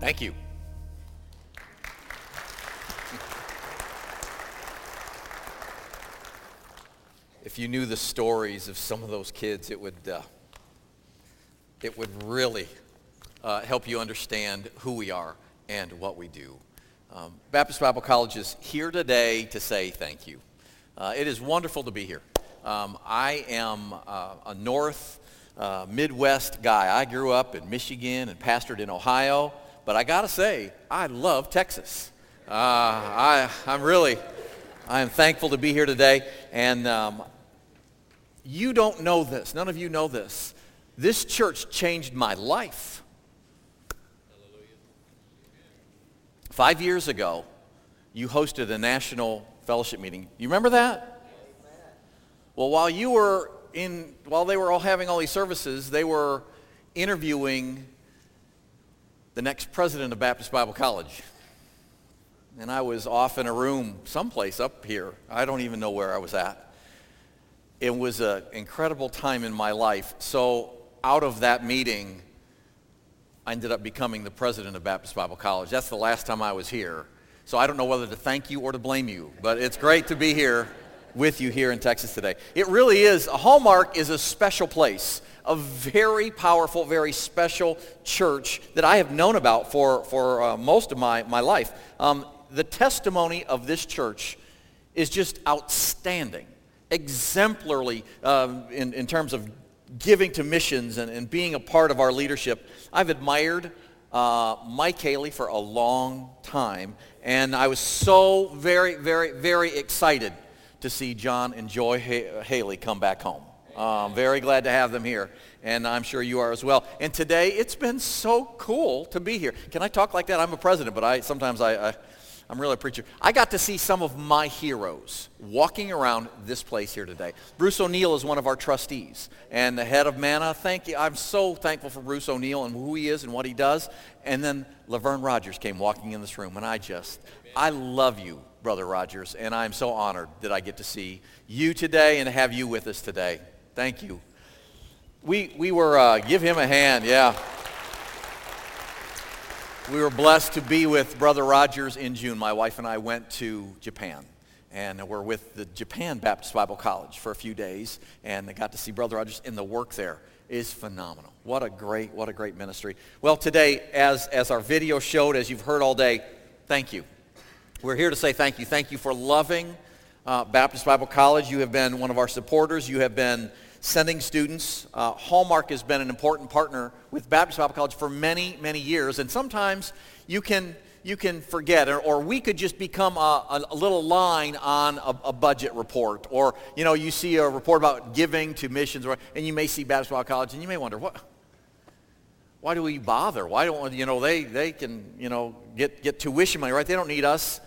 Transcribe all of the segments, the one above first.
Thank you. If you knew the stories of some of those kids, it would, uh, it would really uh, help you understand who we are and what we do. Um, Baptist Bible College is here today to say thank you. Uh, it is wonderful to be here. Um, I am uh, a North uh, Midwest guy. I grew up in Michigan and pastored in Ohio, but I got to say, I love Texas. Uh, I, I'm really, I am thankful to be here today. And um, you don't know this. None of you know this. This church changed my life. Five years ago, you hosted a national fellowship meeting. You remember that? Well, while you were in, while they were all having all these services, they were interviewing the next president of Baptist Bible College. And I was off in a room someplace up here. I don't even know where I was at. It was an incredible time in my life. So out of that meeting, I ended up becoming the president of Baptist Bible College. That's the last time I was here. So I don't know whether to thank you or to blame you, but it's great to be here with you here in Texas today. It really is, a Hallmark is a special place, a very powerful, very special church that I have known about for, for uh, most of my, my life. Um, the testimony of this church is just outstanding, exemplarily um, in, in terms of giving to missions and, and being a part of our leadership. I've admired uh, Mike Haley for a long time, and I was so very, very, very excited to see John and Joy Haley come back home. I'm very glad to have them here, and I'm sure you are as well. And today, it's been so cool to be here. Can I talk like that? I'm a president, but I sometimes I, I I'm really a preacher. I got to see some of my heroes walking around this place here today. Bruce O'Neill is one of our trustees and the head of Manna. Thank you. I'm so thankful for Bruce O'Neill and who he is and what he does. And then Laverne Rogers came walking in this room, and I just, I love you, Brother Rogers, and I'm so honored that I get to see you today and have you with us today. Thank you. We, we were, uh, give him a hand, yeah. We were blessed to be with Brother Rogers in June. My wife and I went to Japan. And we're with the Japan Baptist Bible College for a few days. And I got to see Brother Rogers. And the work there is phenomenal. What a great, what a great ministry. Well, today, as, as our video showed, as you've heard all day, thank you. We're here to say thank you. Thank you for loving uh, Baptist Bible College. You have been one of our supporters. You have been sending students. Uh, Hallmark has been an important partner with Baptist Bible College for many, many years. And sometimes you can, you can forget, or, or we could just become a, a little line on a, a, budget report. Or, you know, you see a report about giving to missions, or, and you may see Baptist Bible College, and you may wonder, what, why do we bother? Why don't, you know, they, they can, you know, get, get tuition money, right? They don't need us.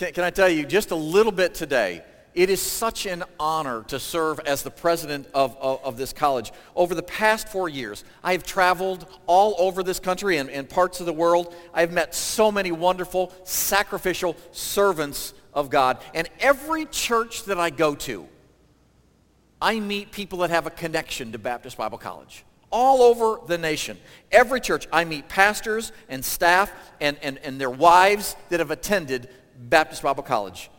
Can, can I tell you just a little bit today? It is such an honor to serve as the president of, of, of, this college. Over the past four years, I have traveled all over this country and, and parts of the world. I've met so many wonderful, sacrificial servants of God. And every church that I go to, I meet people that have a connection to Baptist Bible College. All over the nation. Every church, I meet pastors and staff and, and, and their wives that have attended Baptist Bible College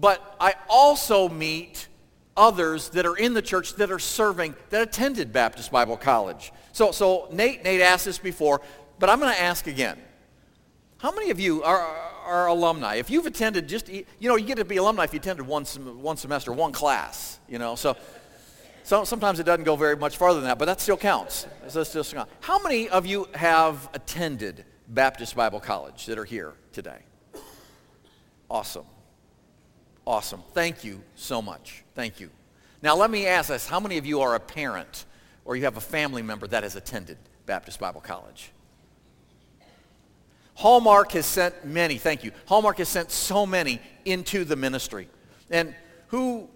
but I also meet others that are in the church that are serving, that attended Baptist Bible College. So, so Nate, Nate asked this before, but I'm going to ask again. How many of you are, are alumni? If you've attended just, you know, you get to be alumni if you attended one, one semester, one class, you know. So, so sometimes it doesn't go very much farther than that, but that still counts. That still counts. How many of you have attended Baptist Bible College that are here today? Awesome. Awesome. Thank you so much. Thank you. Now let me ask us, How many of you are a parent or you have a family member that has attended Baptist Bible College? Hallmark has sent many, thank you. Hallmark has sent so many into the ministry. And who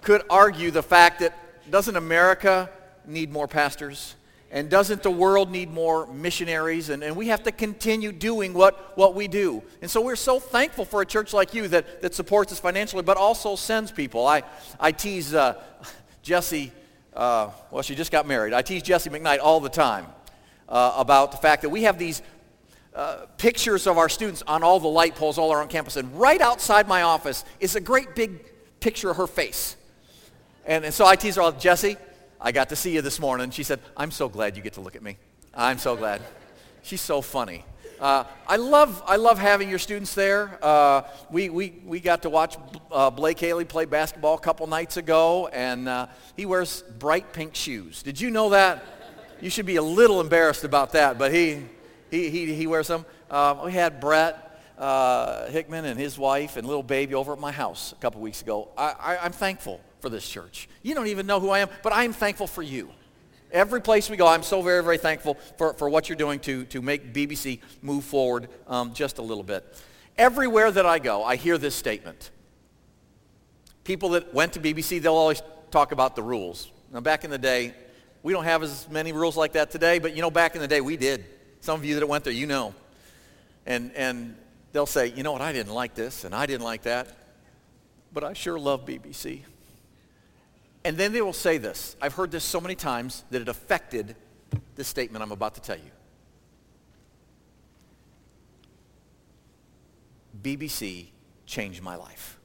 could argue the fact that doesn't America need more pastors? And doesn't the world need more missionaries? And, and we have to continue doing what, what we do. And so we're so thankful for a church like you that, that supports us financially, but also sends people. I, I tease uh, Jesse, uh, well, she just got married. I tease Jesse McKnight all the time uh, about the fact that we have these uh, pictures of our students on all the light poles all around campus. And right outside my office is a great big picture of her face. And, and so I tease her all, Jesse, I got to see you this morning. She said, I'm so glad you get to look at me. I'm so glad. She's so funny. Uh, I, love, I love having your students there. Uh, we, we, we got to watch uh, Blake Haley play basketball a couple nights ago, and uh, he wears bright pink shoes. Did you know that? You should be a little embarrassed about that, but he, he, he, he wears them. Uh, we had Brett uh, Hickman and his wife and little baby over at my house a couple weeks ago. I, I, I'm thankful for this church. You don't even know who I am, but I am thankful for you. Every place we go, I'm so very, very thankful for, for what you're doing to, to make BBC move forward um, just a little bit. Everywhere that I go, I hear this statement. People that went to BBC, they'll always talk about the rules. Now, back in the day, we don't have as many rules like that today, but you know, back in the day, we did. Some of you that went there, you know. And, and they'll say, you know what, I didn't like this, and I didn't like that, but I sure love BBC. And then they will say this. I've heard this so many times that it affected this statement I'm about to tell you. BBC changed my life.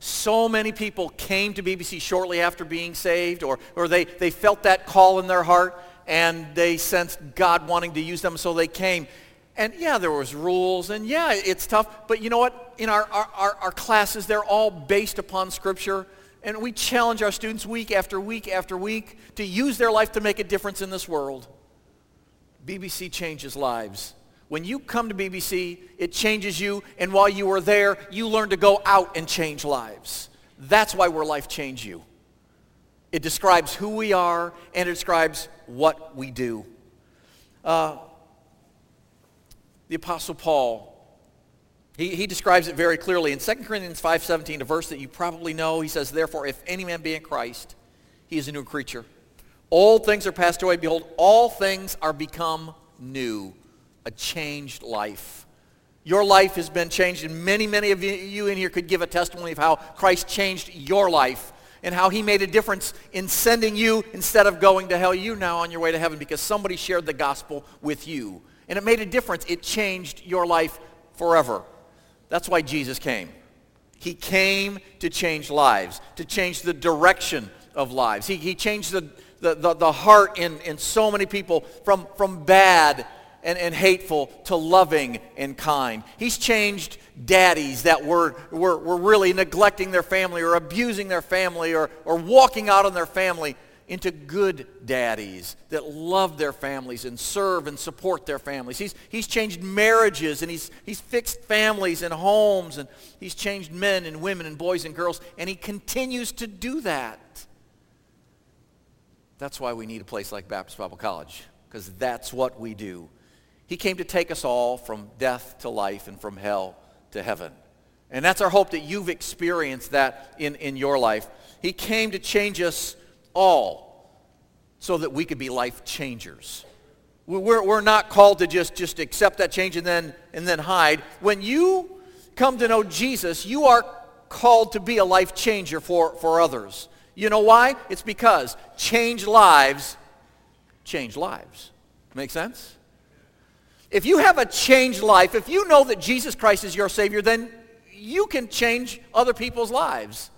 So many people came to BBC shortly after being saved or, or they, they felt that call in their heart and they sensed God wanting to use them so they came. And yeah, there was rules and yeah, it's tough. But you know what? In our, our, our classes, they're all based upon Scripture. And we challenge our students week after week after week to use their life to make a difference in this world. BBC changes lives. When you come to BBC, it changes you, and while you are there, you learn to go out and change lives. That's why we're Life Change You. It describes who we are, and it describes what we do. Uh, the Apostle Paul he, he describes it very clearly. In 2 Corinthians 5.17, a verse that you probably know, he says, Therefore, if any man be in Christ, he is a new creature. All things are passed away. Behold, all things are become new. A changed life. Your life has been changed, and many, many of you in here could give a testimony of how Christ changed your life and how he made a difference in sending you instead of going to hell. You now on your way to heaven because somebody shared the gospel with you. And it made a difference. It changed your life forever. That's why Jesus came. He came to change lives, to change the direction of lives. He, he changed the, the, the, the heart in, in so many people from, from bad and, and hateful to loving and kind. He's changed daddies that were, were, were really neglecting their family or abusing their family or, or walking out on their family into good daddies that love their families and serve and support their families. He's, he's changed marriages and he's, he's fixed families and homes and he's changed men and women and boys and girls and he continues to do that. That's why we need a place like Baptist Bible College because that's what we do. He came to take us all from death to life and from hell to heaven. And that's our hope that you've experienced that in, in your life. He came to change us all so that we could be life changers. We're, we're not called to just, just accept that change and then, and then hide. When you come to know Jesus, you are called to be a life changer for, for others. You know why? It's because change lives change lives. Make sense? If you have a changed life, if you know that Jesus Christ is your Savior, then you can change other people's lives.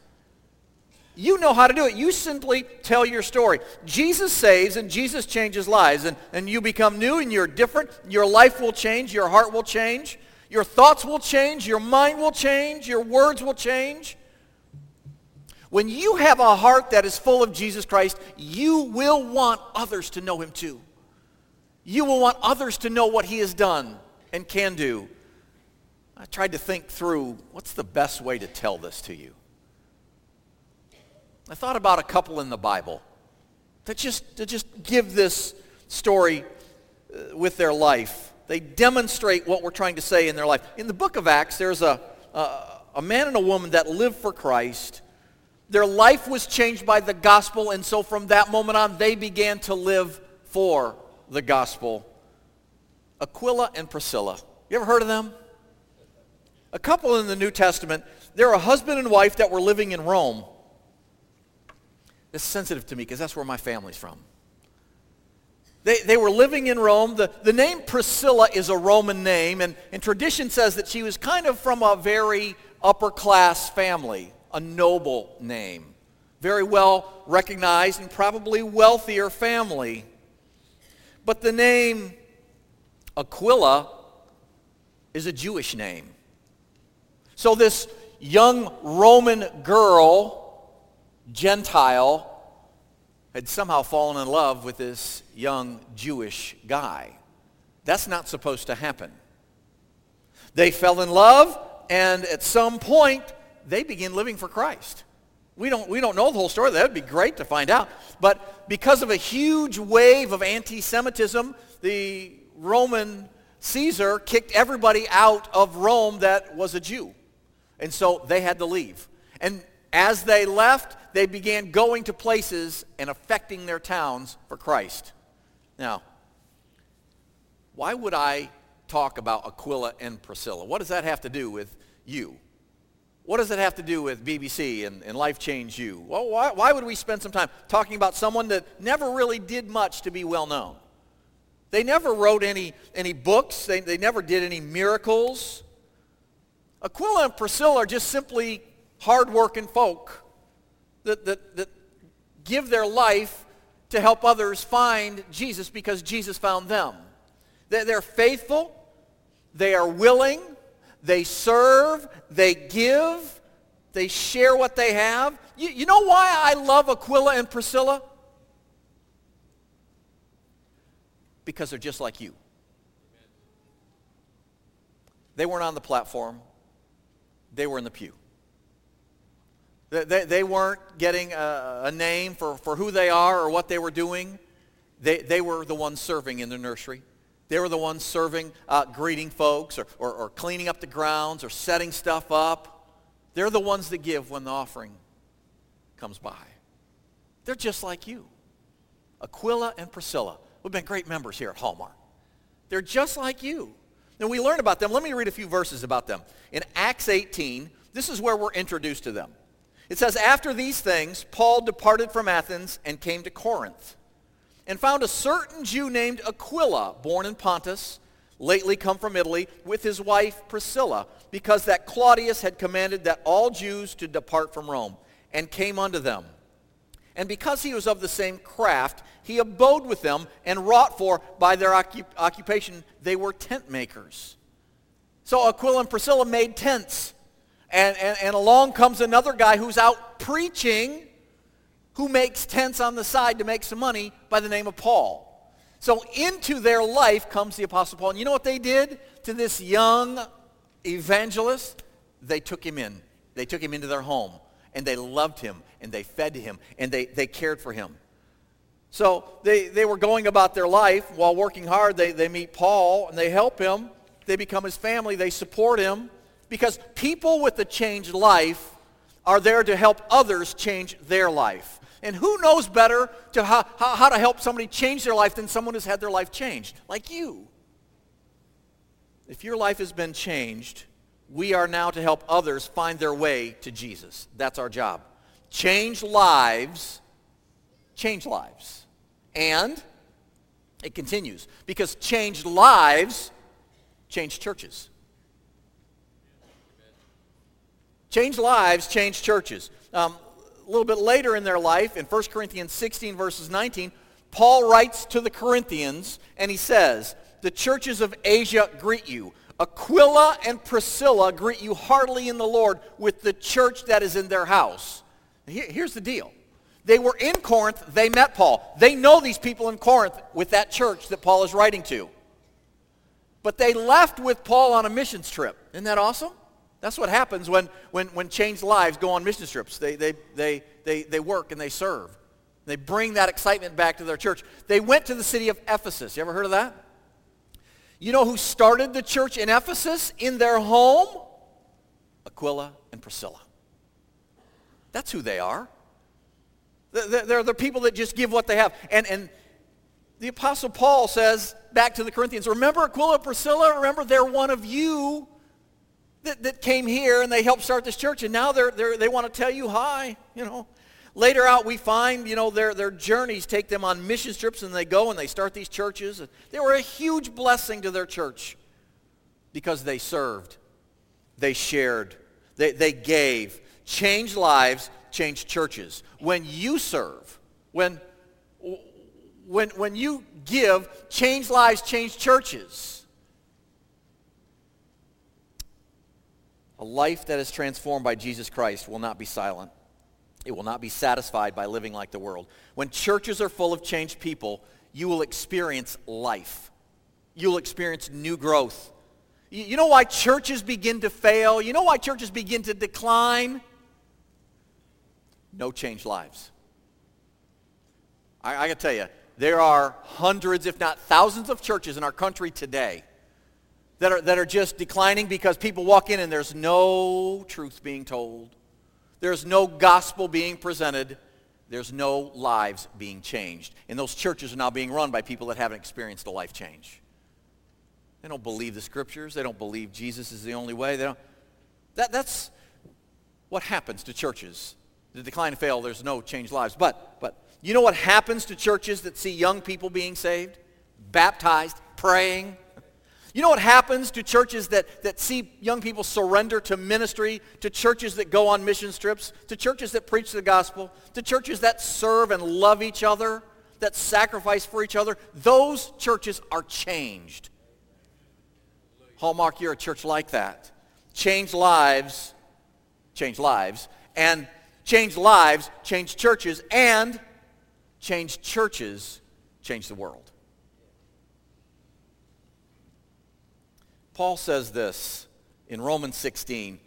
You know how to do it. You simply tell your story. Jesus saves and Jesus changes lives. And, and you become new and you're different. Your life will change. Your heart will change. Your thoughts will change. Your mind will change. Your words will change. When you have a heart that is full of Jesus Christ, you will want others to know him too. You will want others to know what he has done and can do. I tried to think through what's the best way to tell this to you. I thought about a couple in the Bible that just, to just give this story uh, with their life. They demonstrate what we're trying to say in their life. In the book of Acts, there's a, a, a man and a woman that lived for Christ. Their life was changed by the gospel, and so from that moment on, they began to live for the gospel. Aquila and Priscilla. You ever heard of them? A couple in the New Testament, they're a husband and wife that were living in Rome. It's sensitive to me because that's where my family's from. They, they were living in Rome. The, the name Priscilla is a Roman name, and, and tradition says that she was kind of from a very upper class family, a noble name. Very well recognized and probably wealthier family. But the name Aquila is a Jewish name. So this young Roman girl, Gentile, had somehow fallen in love with this young Jewish guy. That's not supposed to happen. They fell in love, and at some point, they began living for Christ. We don't, we don't know the whole story. That would be great to find out. But because of a huge wave of anti-Semitism, the Roman Caesar kicked everybody out of Rome that was a Jew. And so they had to leave. And as they left, they began going to places and affecting their towns for Christ. Now, why would I talk about Aquila and Priscilla? What does that have to do with you? What does it have to do with BBC and, and Life Change You? Well, why, why would we spend some time talking about someone that never really did much to be well known? They never wrote any, any books. They, they never did any miracles. Aquila and Priscilla are just simply hardworking folk that, that, that give their life to help others find Jesus because Jesus found them. They're faithful. They are willing. They serve. They give. They share what they have. You, you know why I love Aquila and Priscilla? Because they're just like you. They weren't on the platform. They were in the pew. They, they weren't getting a, a, name for, for who they are or what they were doing. They, they were the ones serving in the nursery. They were the ones serving, uh, greeting folks or, or, or cleaning up the grounds or setting stuff up. They're the ones that give when the offering comes by. They're just like you. Aquila and Priscilla. We've been great members here at Hallmark. They're just like you. And we learn about them. Let me read a few verses about them. In Acts 18, this is where we're introduced to them. It says, After these things, Paul departed from Athens and came to Corinth, and found a certain Jew named Aquila, born in Pontus, lately come from Italy, with his wife Priscilla, because that Claudius had commanded that all Jews to depart from Rome, and came unto them. And because he was of the same craft, he abode with them and wrought for, by their occupation, they were tent makers. So Aquila and Priscilla made tents and, and, and along comes another guy who's out preaching who makes tents on the side to make some money by the name of Paul. So into their life comes the Apostle Paul. And you know what they did to this young evangelist? They took him in. They took him into their home. And they loved him. And they fed him. And they, they cared for him. So they, they were going about their life while working hard. They, they meet Paul and they help him. They become his family. They support him because people with a changed life are there to help others change their life. And who knows better to how, how, to help somebody change their life than someone who's had their life changed, like you. If your life has been changed, we are now to help others find their way to Jesus. That's our job. Change lives, change lives. And it continues because changed lives change churches. Change lives, change churches. Um, a little bit later in their life, in 1 Corinthians 16, verses 19, Paul writes to the Corinthians, and he says, The churches of Asia greet you. Aquila and Priscilla greet you heartily in the Lord with the church that is in their house. Here's the deal. They were in Corinth. They met Paul. They know these people in Corinth with that church that Paul is writing to. But they left with Paul on a missions trip. Isn't that awesome? That's what happens when, when, when changed lives go on mission trips. They, they, they, they, they work and they serve. They bring that excitement back to their church. They went to the city of Ephesus. You ever heard of that? You know who started the church in Ephesus in their home? Aquila and Priscilla. That's who they are. They're the people that just give what they have. And, and the Apostle Paul says back to the Corinthians, remember Aquila and Priscilla? Remember they're one of you that, that came here and they helped start this church, and now they're, they're, they want to tell you hi. You know, Later out, we find, you know, their, their journeys take them on mission trips and they go and they start these churches. They were a huge blessing to their church because they served, they shared, they, they gave, changed lives, changed churches. When you serve, when, when, when you give, change lives, change churches. A life that is transformed by Jesus Christ will not be silent. It will not be satisfied by living like the world. When churches are full of changed people, you will experience life. You'll experience new growth. You know why churches begin to fail? You know why churches begin to decline? No changed lives. I, I got to tell you, there are hundreds, if not thousands of churches in our country today that are, that are just declining because people walk in and there's no truth being told. There's no gospel being presented. There's no lives being changed. And those churches are now being run by people that haven't experienced a life change. They don't believe the scriptures. They don't believe Jesus is the only way. They don't, that, that's what happens to churches. The decline and fail, there's no changed lives. But, but you know what happens to churches that see young people being saved, baptized, praying, you know what happens to churches that, that see young people surrender to ministry, to churches that go on mission trips, to churches that preach the gospel, to churches that serve and love each other, that sacrifice for each other? Those churches are changed. Hallmark, you're a church like that. Change lives, change lives, and change lives, change churches, and change churches, change the world. Paul says this in Romans 16.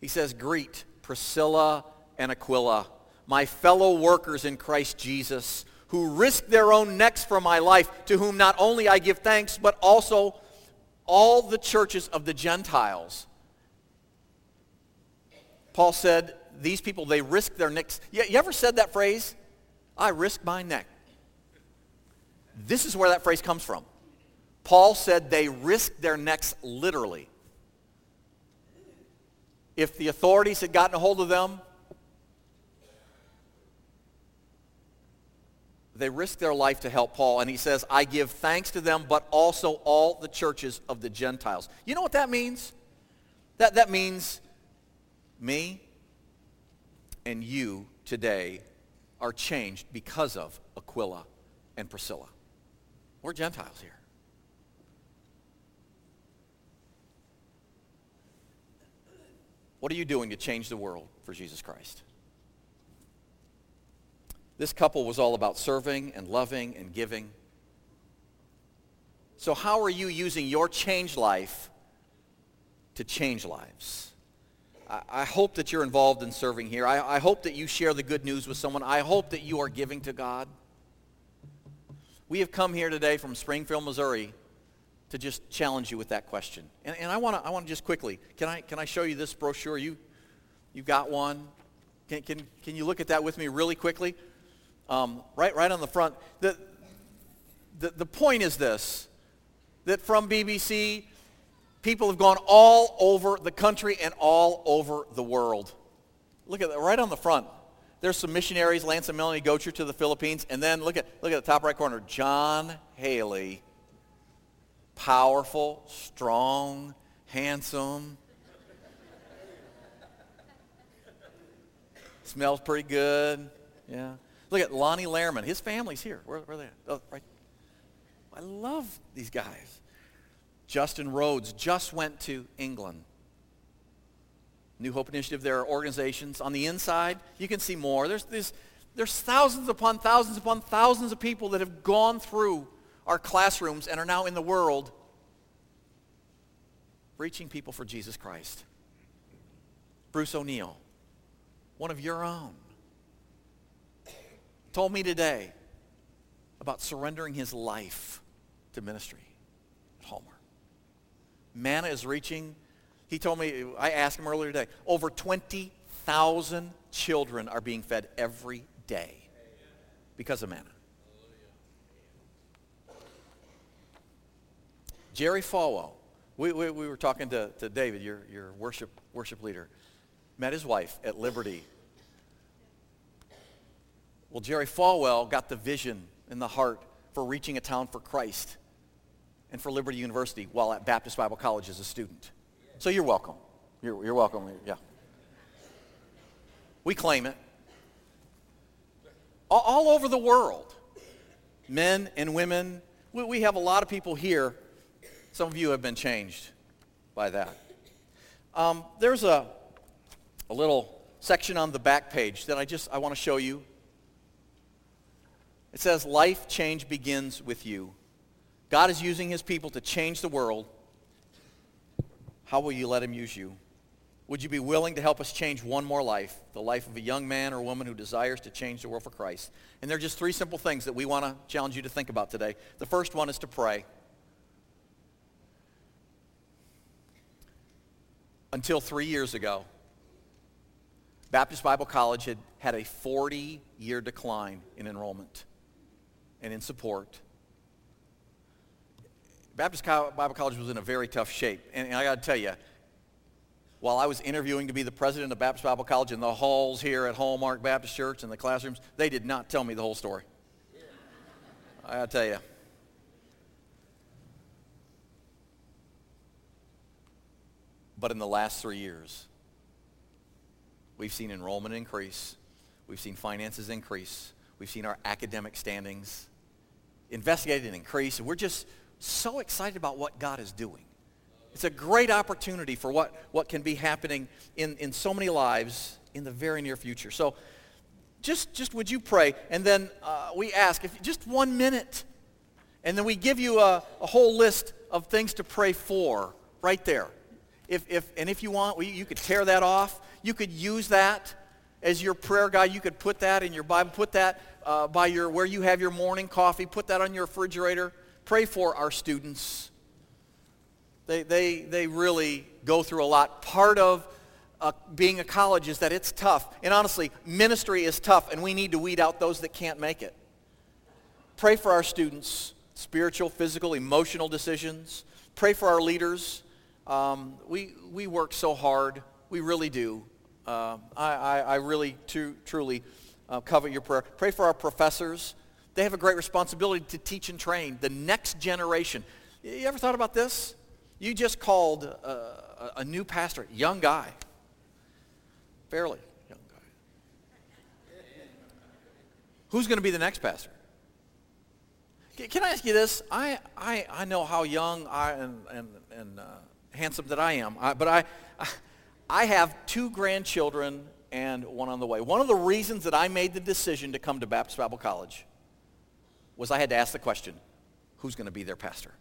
He says, Greet Priscilla and Aquila, my fellow workers in Christ Jesus, who risked their own necks for my life, to whom not only I give thanks, but also all the churches of the Gentiles. Paul said, these people, they risk their necks. You, you ever said that phrase? I risk my neck. This is where that phrase comes from. Paul said they risked their necks literally. If the authorities had gotten a hold of them, they risked their life to help Paul. And he says, I give thanks to them, but also all the churches of the Gentiles. You know what that means? That, that means me and you today are changed because of Aquila and Priscilla. We're Gentiles here. What are you doing to change the world for Jesus Christ? This couple was all about serving and loving and giving. So how are you using your changed life to change lives? I, I hope that you're involved in serving here. I, I hope that you share the good news with someone. I hope that you are giving to God. We have come here today from Springfield, Missouri to just challenge you with that question. And, and I want to I wanna just quickly, can I, can I show you this brochure? You, you got one? Can, can, can you look at that with me really quickly? Um, right, right on the front. The, the, the point is this, that from BBC, people have gone all over the country and all over the world. Look at that, right on the front. There's some missionaries, Lance and Melanie Gocher to the Philippines, and then look at, look at the top right corner, John Haley powerful, strong, handsome. Smells pretty good. Yeah. Look at Lonnie Lerman. His family's here. Where, where are they? Oh, right. I love these guys. Justin Rhodes just went to England. New Hope Initiative, there are organizations. On the inside, you can see more. There's, there's, there's thousands upon thousands upon thousands of people that have gone through our classrooms and are now in the world reaching people for Jesus Christ. Bruce O'Neill, one of your own, told me today about surrendering his life to ministry at Hallmark. Manna is reaching, he told me, I asked him earlier today, over 20,000 children are being fed every day because of manna. Jerry Falwell, we, we, we were talking to, to David, your, your worship, worship leader, met his wife at Liberty Well, Jerry Falwell got the vision in the heart for reaching a town for Christ and for Liberty University while at Baptist Bible College as a student. So you're welcome. You're, you're welcome. Yeah. We claim it. All, all over the world, men and women, we, we have a lot of people here. Some of you have been changed by that. Um, there's a, a little section on the back page that I just I want to show you. It says, life change begins with you. God is using his people to change the world. How will you let him use you? Would you be willing to help us change one more life, the life of a young man or woman who desires to change the world for Christ? And there are just three simple things that we want to challenge you to think about today. The first one is to pray. Until three years ago, Baptist Bible College had had a 40-year decline in enrollment and in support. Baptist Bible College was in a very tough shape. And, I got to tell you, while I was interviewing to be the president of Baptist Bible College in the halls here at Hallmark Baptist Church in the classrooms, they did not tell me the whole story. I got to tell you. But in the last three years, we've seen enrollment increase. We've seen finances increase. We've seen our academic standings investigated and increase. And we're just so excited about what God is doing. It's a great opportunity for what, what can be happening in, in so many lives in the very near future. So just, just would you pray? And then uh, we ask, if just one minute, and then we give you a, a whole list of things to pray for right there. If, if, and if you want, well, you could tear that off. You could use that as your prayer guide. You could put that in your Bible. Put that uh, by your, where you have your morning coffee. Put that on your refrigerator. Pray for our students. They, they, they really go through a lot. Part of uh, being a college is that it's tough. And honestly, ministry is tough, and we need to weed out those that can't make it. Pray for our students, spiritual, physical, emotional decisions. Pray for our leaders. Um, we, we work so hard. We really do. Uh, I, I, I, really too, truly uh, covet your prayer. Pray for our professors. They have a great responsibility to teach and train the next generation. You ever thought about this? You just called a, a new pastor, young guy, fairly young guy. Who's going to be the next pastor? Can I ask you this? I, I, I know how young I and, and, and uh, handsome that I am, I, but I, I have two grandchildren and one on the way. One of the reasons that I made the decision to come to Baptist Bible College was I had to ask the question, who's going to be their pastor?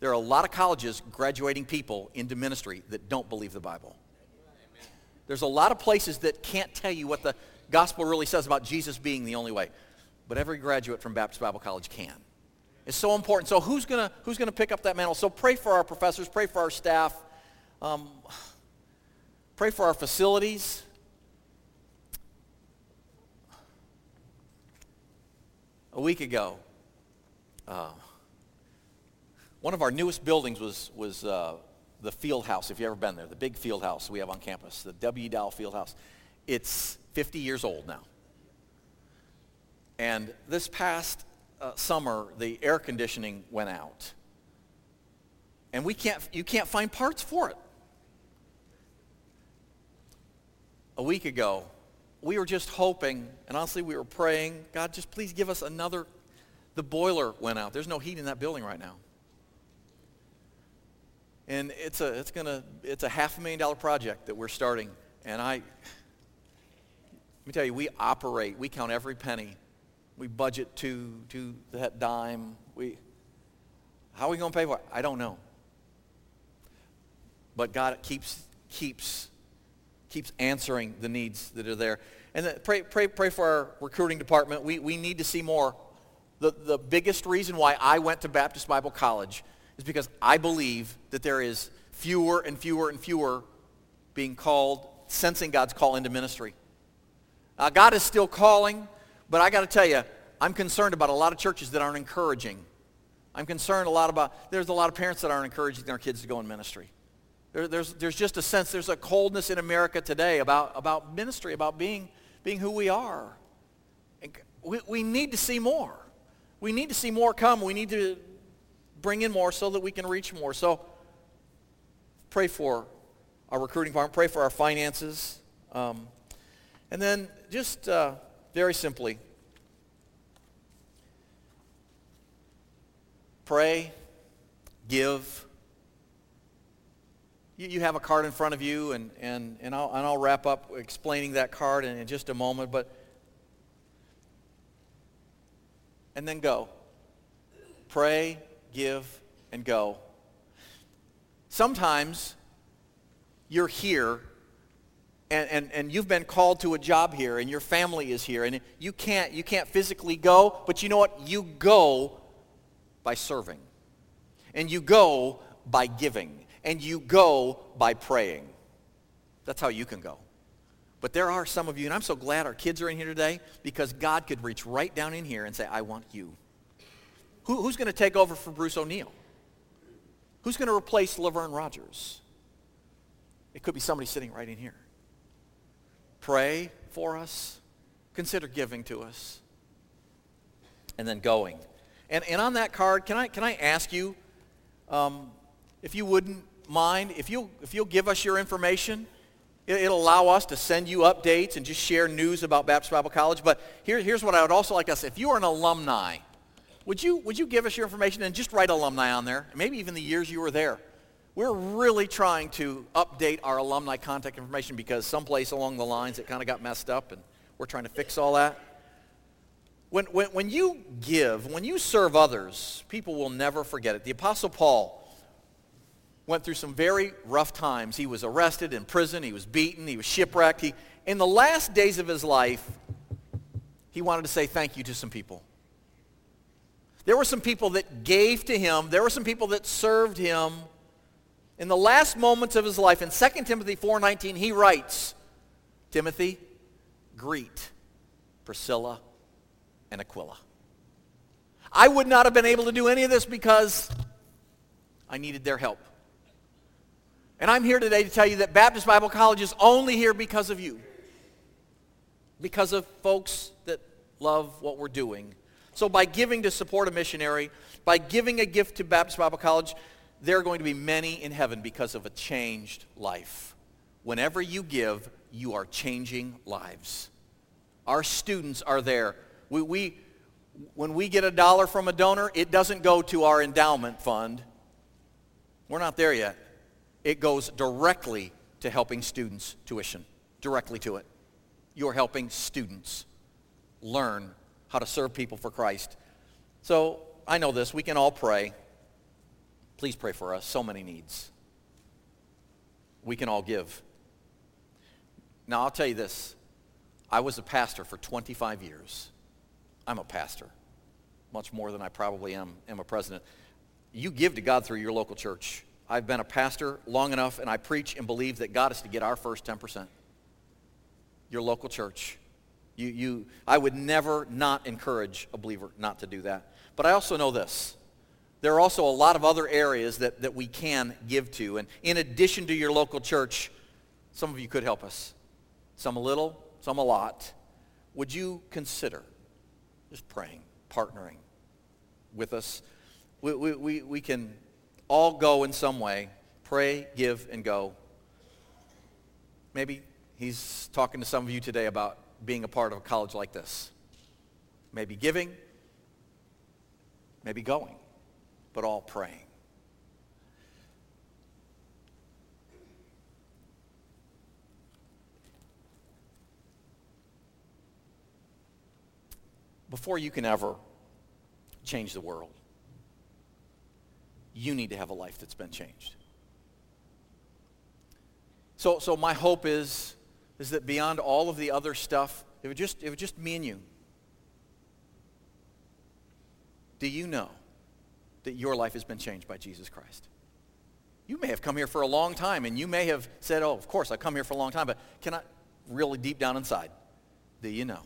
There are a lot of colleges graduating people into ministry that don't believe the Bible. There's a lot of places that can't tell you what the gospel really says about Jesus being the only way. But every graduate from Baptist Bible College can. It's so important. So who's going to who's gonna pick up that mantle? So pray for our professors, pray for our staff, um, pray for our facilities. A week ago, uh, one of our newest buildings was, was uh, the field house, if you've ever been there, the big field house we have on campus, the W.E. Dowell Field House. It's 50 years old now. And this past uh, summer, the air conditioning went out. And we can't, you can't find parts for it. A week ago, we were just hoping, and honestly, we were praying, God, just please give us another. The boiler went out. There's no heat in that building right now. And it's a, it's gonna, it's a half a million dollar project that we're starting. And I, let me tell you, we operate, we count every penny we budget to, to that dime. We, how are we going to pay for it? I don't know. But God keeps, keeps, keeps answering the needs that are there. And then pray, pray, pray for our recruiting department. We, we need to see more. The, the biggest reason why I went to Baptist Bible College is because I believe that there is fewer and fewer and fewer being called, sensing God's call into ministry. Uh, God is still calling. But I got to tell you, I'm concerned about a lot of churches that aren't encouraging. I'm concerned a lot about, there's a lot of parents that aren't encouraging their kids to go in ministry. There, there's, there's just a sense, there's a coldness in America today about, about ministry, about being, being who we are. And We, we need to see more. We need to see more come. We need to bring in more so that we can reach more. So pray for our recruiting department. Pray for our finances. Um, and then just uh, very simply, pray, give. You, you have a card in front of you, and, and, and, I'll, and I'll wrap up explaining that card in, in just a moment. But and then go. Pray, give, and go. Sometimes you're here and, and, and you've been called to a job here and your family is here and you can't, you can't physically go, but you know what? You go by serving. And you go by giving. And you go by praying. That's how you can go. But there are some of you, and I'm so glad our kids are in here today because God could reach right down in here and say, I want you. Who, who's going to take over for Bruce O'Neill? Who's going to replace Laverne Rogers? It could be somebody sitting right in here. Pray for us. Consider giving to us. And then going. And, and on that card, can I, can I ask you, um, if you wouldn't mind, if you'll, if you'll give us your information, It'll allow us to send you updates and just share news about Baptist Bible College. But here, here's what I would also like to say. If you are an alumni, would you, would you give us your information and just write alumni on there? Maybe even the years you were there. We're really trying to update our alumni contact information because someplace along the lines it kind of got messed up and we're trying to fix all that. When, when, when you give, when you serve others, people will never forget it. The Apostle Paul went through some very rough times. He was arrested in prison. He was beaten. He was shipwrecked. He, in the last days of his life, he wanted to say thank you to some people. There were some people that gave to him. There were some people that served him. In the last moments of his life, in 2 Timothy 4.19, he writes, Timothy, greet Priscilla and Aquila. I would not have been able to do any of this because I needed their help. And I'm here today to tell you that Baptist Bible College is only here because of you. Because of folks that love what we're doing. So by giving to support a missionary, by giving a gift to Baptist Bible College, there are going to be many in heaven because of a changed life. Whenever you give, you are changing lives. Our students are there. We, we, when we get a dollar from a donor, it doesn't go to our endowment fund. We're not there yet. It goes directly to helping students tuition, directly to it. You're helping students learn how to serve people for Christ. So I know this. We can all pray. Please pray for us. So many needs. We can all give. Now, I'll tell you this. I was a pastor for 25 years. I'm a pastor, much more than I probably am, am a president. You give to God through your local church. I've been a pastor long enough, and I preach and believe that God is to get our first 10%. Your local church. You, you, I would never not encourage a believer not to do that. But I also know this. There are also a lot of other areas that, that we can give to. And in addition to your local church, some of you could help us. Some a little, some a lot. Would you consider just praying, partnering with us? We, we, we, we can all go in some way. Pray, give, and go. Maybe he's talking to some of you today about being a part of a college like this. Maybe giving, maybe going, but all praying. Before you can ever change the world, you need to have a life that's been changed. So, so my hope is, is that beyond all of the other stuff, it would just, it just me and you. Do you know that your life has been changed by Jesus Christ? You may have come here for a long time and you may have said, oh, of course, I come here for a long time, but can I, really deep down inside, do you know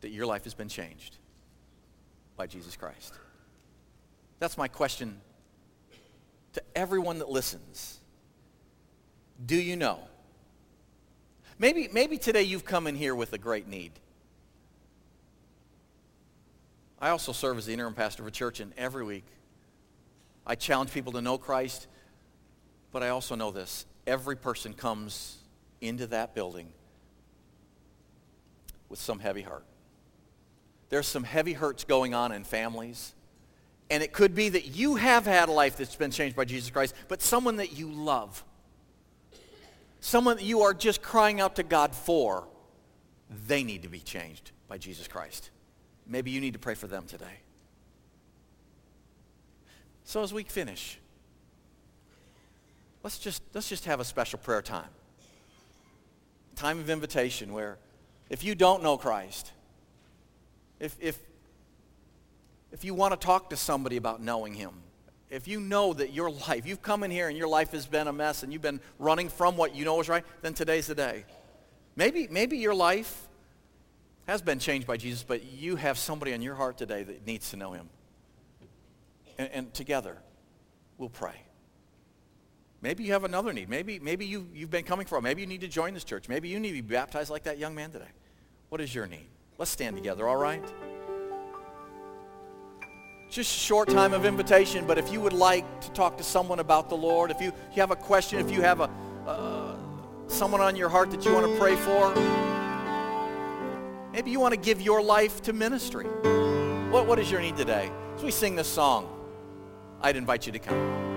that your life has been changed by Jesus Christ? That's my question to everyone that listens. Do you know Maybe, maybe today you've come in here with a great need. I also serve as the interim pastor of a church, and every week I challenge people to know Christ, but I also know this. Every person comes into that building with some heavy heart. There's some heavy hurts going on in families. And it could be that you have had a life that's been changed by Jesus Christ, but someone that you love, someone that you are just crying out to God for, they need to be changed by Jesus Christ. Maybe you need to pray for them today. So as we finish, let's just, let's just have a special prayer time. Time of invitation where if you don't know Christ, if, if, if you want to talk to somebody about knowing him, if you know that your life, you've come in here and your life has been a mess and you've been running from what you know is right, then today's the day. Maybe, maybe your life has been changed by Jesus, but you have somebody in your heart today that needs to know him. And, and together, we'll pray. Maybe you have another need. Maybe, maybe you, you've been coming for Maybe you need to join this church. Maybe you need to be baptized like that young man today. What is your need? Let's stand together, all right? Just a short time of invitation, but if you would like to talk to someone about the Lord, if you, you have a question, if you have a, uh, someone on your heart that you want to pray for, maybe you want to give your life to ministry. What, what is your need today? As we sing this song, I'd invite you to come.